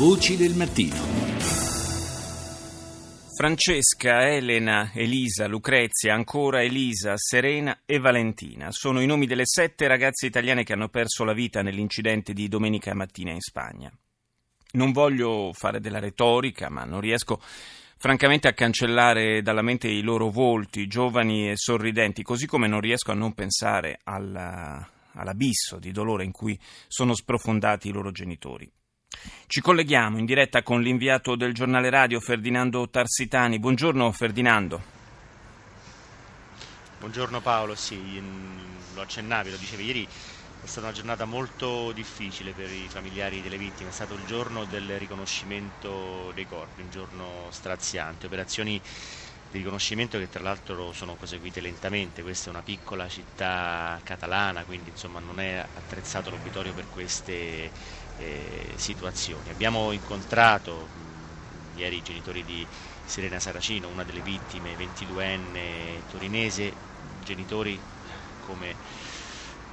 Voci del mattino. Francesca, Elena, Elisa, Lucrezia, ancora Elisa, Serena e Valentina sono i nomi delle sette ragazze italiane che hanno perso la vita nell'incidente di domenica mattina in Spagna. Non voglio fare della retorica, ma non riesco francamente a cancellare dalla mente i loro volti, giovani e sorridenti, così come non riesco a non pensare alla, all'abisso di dolore in cui sono sprofondati i loro genitori. Ci colleghiamo in diretta con l'inviato del giornale radio Ferdinando Tarsitani. Buongiorno Ferdinando. Buongiorno Paolo, sì, lo accennavi, lo dicevi ieri, è stata una giornata molto difficile per i familiari delle vittime, è stato il giorno del riconoscimento dei corpi, un giorno straziante, operazioni di riconoscimento che tra l'altro sono proseguite lentamente, questa è una piccola città catalana, quindi insomma non è attrezzato l'obitorio per queste eh, situazioni. Abbiamo incontrato mh, ieri i genitori di Serena Saracino, una delle vittime, 22enne torinese, genitori come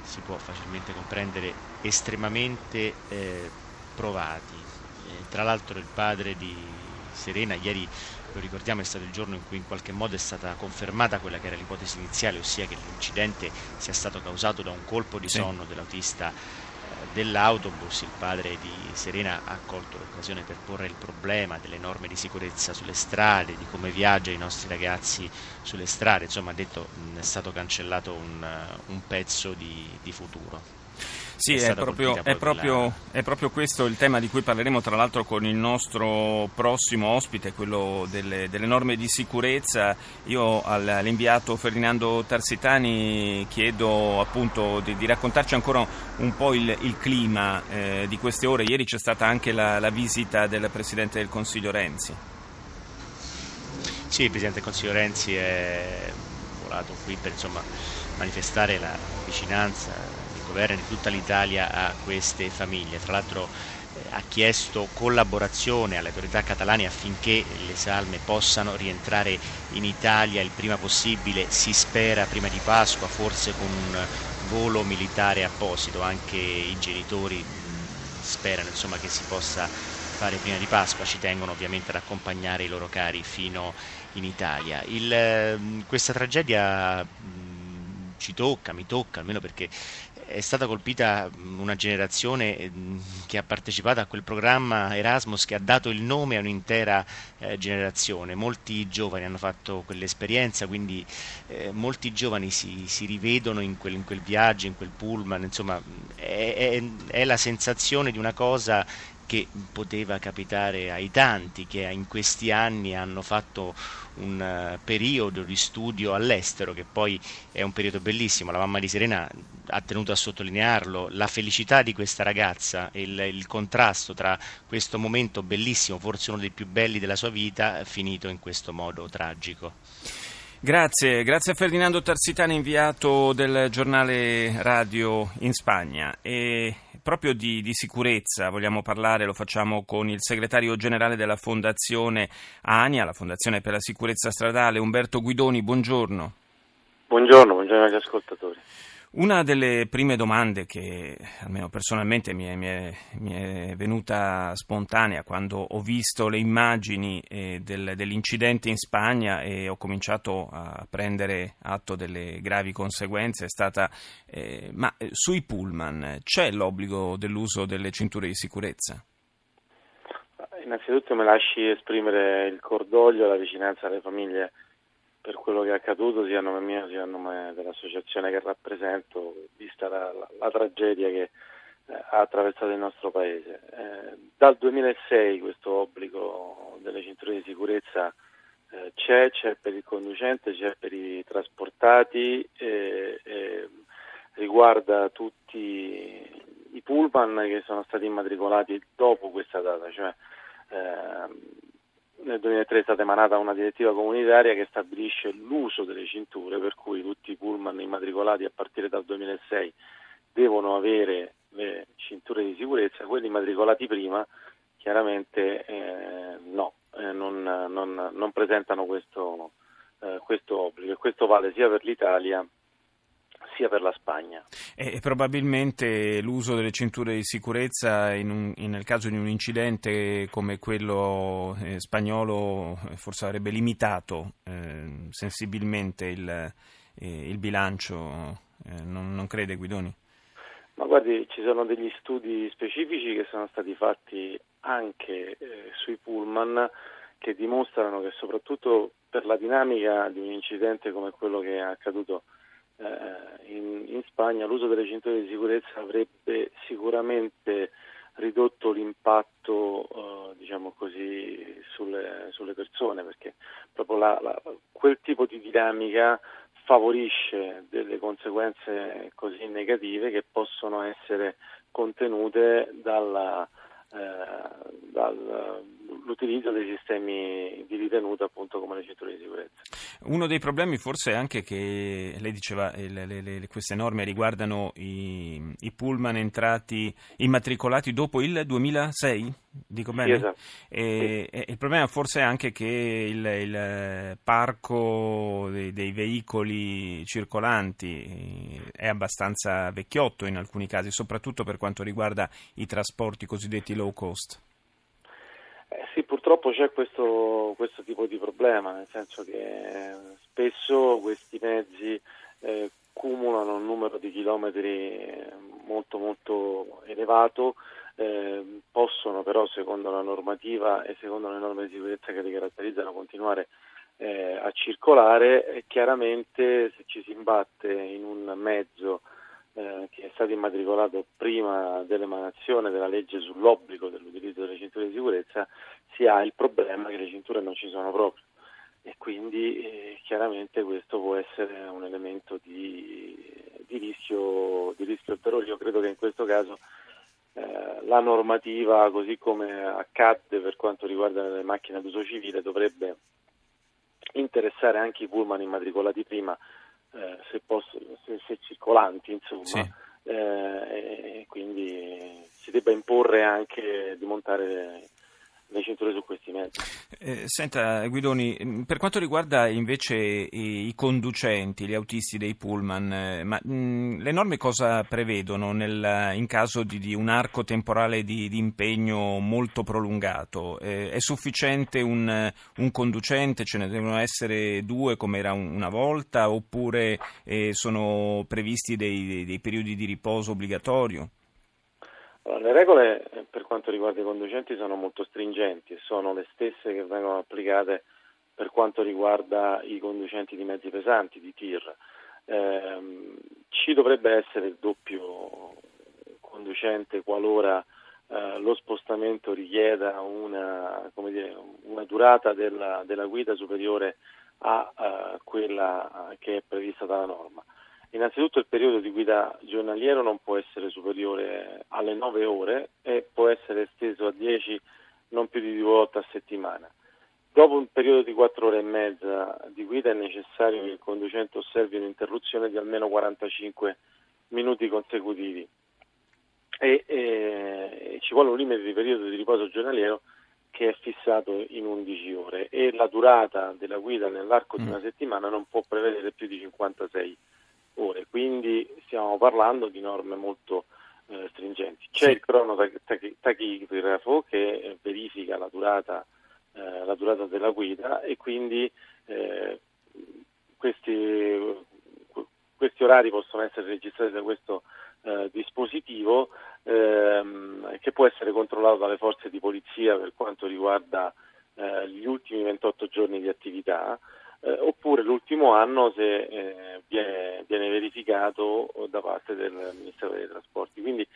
si può facilmente comprendere estremamente eh, provati. Eh, tra l'altro il padre di Serena ieri lo ricordiamo è stato il giorno in cui in qualche modo è stata confermata quella che era l'ipotesi iniziale, ossia che l'incidente sia stato causato da un colpo di sonno sì. dell'autista dell'autobus il padre di Serena ha colto l'occasione per porre il problema delle norme di sicurezza sulle strade, di come viaggiano i nostri ragazzi sulle strade, insomma ha detto è stato cancellato un, un pezzo di, di futuro. Sì, è, è, proprio, è, proprio, è, proprio, questo il tema di cui parleremo tra l'altro con il nostro prossimo ospite, quello delle, delle norme di sicurezza. Io all'inviato Ferdinando Tarsitani chiedo appunto di, di raccontarci ancora un po' il, il clima eh, di queste ore. Ieri c'è stata anche la, la visita del Presidente del Consiglio Renzi. Sì, il Presidente del Consiglio Renzi è volato qui per insomma, manifestare la vicinanza governo di tutta l'Italia a queste famiglie. Tra l'altro eh, ha chiesto collaborazione alle autorità catalane affinché le salme possano rientrare in Italia il prima possibile, si spera prima di Pasqua, forse con un volo militare apposito, anche i genitori sperano insomma, che si possa fare prima di Pasqua, ci tengono ovviamente ad accompagnare i loro cari fino in Italia. Il, questa tragedia ci tocca, mi tocca, almeno perché è stata colpita una generazione che ha partecipato a quel programma Erasmus che ha dato il nome a un'intera eh, generazione. Molti giovani hanno fatto quell'esperienza, quindi eh, molti giovani si, si rivedono in quel, in quel, viaggio, in quel pullman, insomma è, è, è la sensazione di una cosa che poteva capitare ai tanti che in questi anni hanno fatto un uh, periodo di studio all'estero, che poi è un periodo bellissimo. La mamma di Serena ha tenuto a sottolinearlo, la felicità di questa ragazza il, il, contrasto tra questo momento bellissimo, forse uno dei più belli della sua vita, finito in questo modo tragico. Grazie, grazie a Ferdinando Tarsitani, inviato del giornale radio in Spagna. E proprio di, di, sicurezza vogliamo parlare, lo facciamo con il segretario generale della Fondazione ANIA, la Fondazione per la Sicurezza Stradale, Umberto Guidoni. Buongiorno. Buongiorno, buongiorno agli ascoltatori. Una delle prime domande che almeno personalmente mi è, mi, è, mi è, venuta spontanea quando ho visto le immagini eh, del, dell'incidente in Spagna e ho cominciato a prendere atto delle gravi conseguenze è stata eh, ma eh, sui pullman c'è l'obbligo dell'uso delle cinture di sicurezza? Innanzitutto mi lasci esprimere il cordoglio e la vicinanza alle famiglie per quello che è accaduto sia a nome mio sia a nome dell'associazione che rappresento, vista la, la, la tragedia che eh, ha attraversato il nostro paese. Eh, dal 2006 questo obbligo delle cinture di sicurezza eh, c'è, c'è per il conducente, c'è per i trasportati, riguarda tutti i pullman che sono stati immatricolati dopo questa data, cioè ehm, nel 2003 è stata emanata una direttiva comunitaria che stabilisce l'uso delle cinture, per cui tutti i pullman immatricolati a partire dal 2006 devono avere le cinture di sicurezza, quelli immatricolati prima chiaramente eh, no, eh, non, non, non, presentano questo, eh, questo, obbligo. E questo vale sia per l'Italia sia per la Spagna. E probabilmente l'uso delle cinture di sicurezza in un, in, nel caso di un incidente come quello eh, spagnolo eh, forse avrebbe limitato eh, sensibilmente il, eh, il bilancio, eh, non, non, crede Guidoni? Ma guardi, ci sono degli studi specifici che sono stati fatti anche eh, sui pullman che dimostrano che soprattutto per la dinamica di un incidente come quello che è accaduto in, in, Spagna l'uso delle cinture di sicurezza avrebbe sicuramente ridotto l'impatto eh, diciamo così, sulle, sulle, persone perché proprio la, la, quel tipo di dinamica favorisce delle conseguenze così negative che possono essere contenute dalla, eh, dall'utilizzo dei sistemi di ritenuta appunto come le cinture di sicurezza. Uno dei problemi forse è anche che lei diceva eh, le, le, le, queste norme riguardano i, i, pullman entrati immatricolati dopo il 2006? Dico bene? Sì, esatto. e, sì. e, il problema forse è anche che il, il parco dei, dei, veicoli circolanti è abbastanza vecchiotto in alcuni casi, soprattutto per quanto riguarda i trasporti cosiddetti low cost. Eh purtroppo c'è questo, questo, tipo di problema, nel senso che spesso questi mezzi eh, cumulano un numero di chilometri molto molto elevato, eh, possono però secondo la normativa e secondo le norme di sicurezza che li caratterizzano continuare eh, a circolare e chiaramente se ci si imbatte in un mezzo eh, stato immatricolato prima dell'emanazione della legge sull'obbligo dell'utilizzo delle cinture di sicurezza, si ha il problema che le cinture non ci sono proprio e quindi eh, chiaramente questo può essere un elemento di, di, rischio, di rischio ulteriore. Io credo che in questo caso eh, la normativa, così come accadde per quanto riguarda le macchine d'uso civile, dovrebbe interessare anche i pullman immatricolati prima eh, se, posso, se, se, circolanti, insomma, sì. Eh, e quindi si debba imporre anche di montare le cinture su questi mezzi. Eh, senta Guidoni, mm, per quanto riguarda invece i, i conducenti, gli autisti dei pullman, eh, ma, mh, mm, le norme cosa prevedono nel, in caso di, di, un arco temporale di, di impegno molto prolungato? Eh, è sufficiente un, un, conducente, ce ne devono essere due come era un, una volta, oppure eh, sono previsti dei, dei, dei periodi di riposo obbligatorio? Le regole eh, per quanto riguarda i conducenti sono molto stringenti e sono le stesse che vengono applicate per quanto riguarda i conducenti di mezzi pesanti, di tir. Eh, ci dovrebbe essere il doppio conducente qualora eh, lo spostamento richieda una, dire, una durata della, della, guida superiore a uh, quella che è prevista dalla norma. Innanzitutto il periodo di guida giornaliero non può essere superiore alle 9 ore e può essere esteso a 10, non più di due volte a settimana. Dopo un periodo di 4 ore e mezza di guida è necessario che il conducente osservi un'interruzione di almeno 45 minuti consecutivi e, e ci vuole un limite di periodo di riposo giornaliero che è fissato in 11 ore e la durata della guida nell'arco mm. di una settimana non può prevedere più di 56 ore ore, quindi stiamo parlando di norme molto eh, stringenti. C'è il cronotachigrafo che eh, verifica la durata, eh, la durata, della guida e quindi eh, questi, questi, orari possono essere registrati da questo eh, dispositivo ehm, che può essere controllato dalle forze di polizia per quanto riguarda eh, gli ultimi 28 giorni di attività eh, oppure l'ultimo anno se eh, viene, viene, verificato da parte del Ministero dei Trasporti. Quindi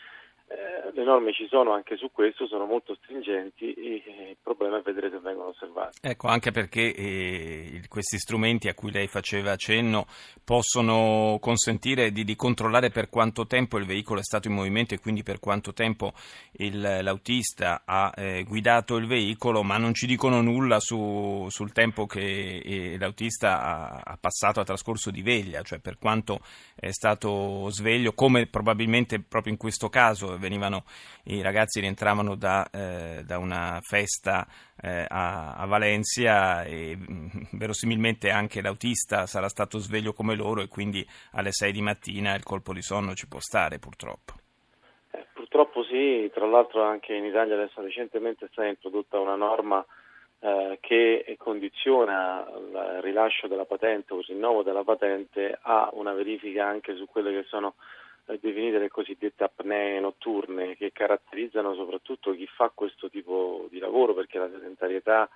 le norme ci sono anche su questo, sono molto stringenti e il problema è vedere se vengono osservati. Ecco, anche perché eh, questi strumenti a cui lei faceva accenno possono consentire di, di, controllare per quanto tempo il veicolo è stato in movimento e quindi per quanto tempo il, l'autista ha eh, guidato il veicolo, ma non ci dicono nulla su, sul tempo che eh, l'autista ha, ha passato a trascorso di veglia, cioè per quanto è stato sveglio, come probabilmente proprio in questo caso venivano, i ragazzi rientravano da, eh, da una festa eh, a, a, Valencia e mm, verosimilmente anche l'autista sarà stato sveglio come loro e quindi alle 6 di mattina il colpo di sonno ci può stare purtroppo. Eh, purtroppo sì, tra l'altro anche in Italia adesso recentemente è stata introdotta una norma eh, che condiziona il rilascio della patente o il rinnovo della patente a una verifica anche su quelle che sono definite le cosiddette apnee notturne che caratterizzano soprattutto chi fa questo tipo di lavoro perché la sedentarietà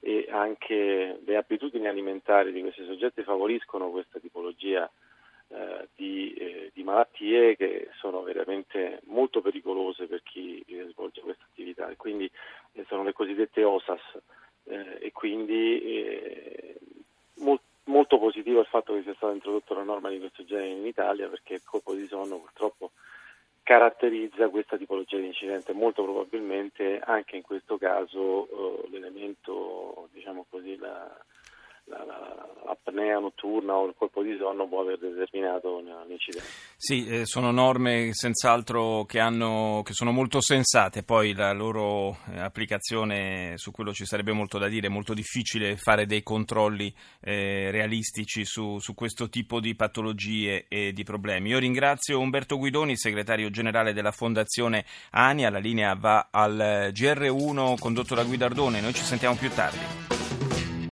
e anche le abitudini alimentari di questi soggetti favoriscono questa tipologia eh, di, eh, di, malattie che sono veramente molto pericolose per chi svolge questa attività. E quindi eh, sono le cosiddette OSAS eh, e quindi eh, molto, molto positivo il fatto che sia stata introdotta una norma di questo genere in Italia perché il colpo di sonno purtroppo caratterizza questa tipologia di incidente. Molto probabilmente anche in questo caso eh, l'elemento, diciamo così, la, l'apnea notturna o il colpo di sonno può aver determinato un incidente. Sì, eh, sono norme senz'altro che, hanno, che, sono molto sensate, poi la loro eh, applicazione su quello ci sarebbe molto da dire, è molto difficile fare dei controlli eh, realistici su, su, questo tipo di patologie e di problemi. Io ringrazio Umberto Guidoni, segretario generale della Fondazione ANIA, la linea va al GR1 condotto da Guidardone, noi ci sentiamo più tardi.